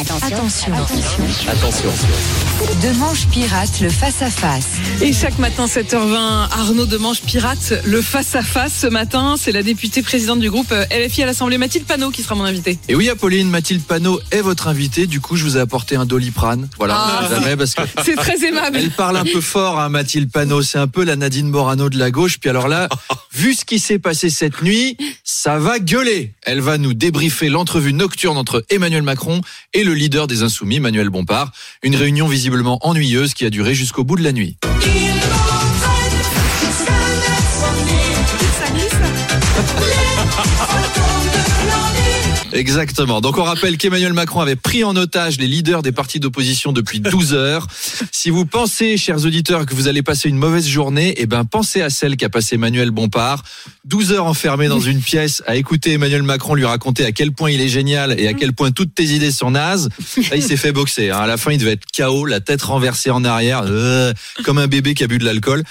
Attention. Attention. De Manche Pirate, le face-à-face. Et chaque matin, 7h20, Arnaud de Manche Pirate, le face-à-face. Ce matin, c'est la députée présidente du groupe euh, LFI à l'Assemblée, Mathilde Panot, qui sera mon invitée. Et oui, Apolline, Mathilde Panot est votre invitée. Du coup, je vous ai apporté un doliprane. Voilà, Ah. jamais parce que C'est très aimable. elle parle un peu fort, hein, Mathilde Panot. C'est un peu la Nadine Morano de la gauche. Puis alors là, vu ce qui s'est passé cette nuit, ça va gueuler. Elle va nous débriefer l'entrevue nocturne entre Emmanuel Macron et le leader des Insoumis, Manuel Bompard. Une réunion visiblement ennuyeuse qui a duré jusqu'au bout de la nuit. Exactement. Donc on rappelle qu'Emmanuel Macron avait pris en otage les leaders des partis d'opposition depuis 12 heures. Si vous pensez, chers auditeurs, que vous allez passer une mauvaise journée, eh ben pensez à celle qu'a passé Emmanuel Bompard. 12 heures enfermé dans une pièce à écouter Emmanuel Macron lui raconter à quel point il est génial et à quel point toutes tes idées sont nazes. Là, il s'est fait boxer. hein. À la fin, il devait être KO, la tête renversée en arrière, euh, comme un bébé qui a bu de l'alcool.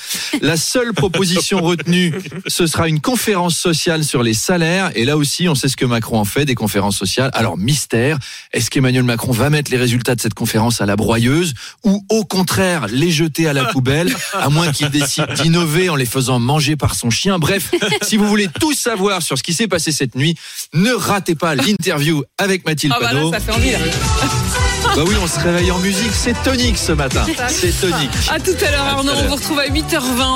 La seule proposition retenue, ce sera une conférence sociale sur les salaires. Et là aussi, on sait ce que Macron en fait, des conférences sociales. Alors, mystère, est-ce qu'Emmanuel Macron va mettre les résultats de cette conférence à la broyeuse ou au contraire les jeter à la poubelle, à moins qu'il décide d'innover en les faisant manger par son chien? Bref, si vous voulez tout savoir sur ce qui s'est passé cette nuit, ne ratez pas l'interview avec Mathilde Ah bah là, ça fait envie là. Bah oui, on se réveille en musique, c'est tonique ce matin. C'est tonique. À tout à l'heure, Arnaud. On vous retrouve à 8h20.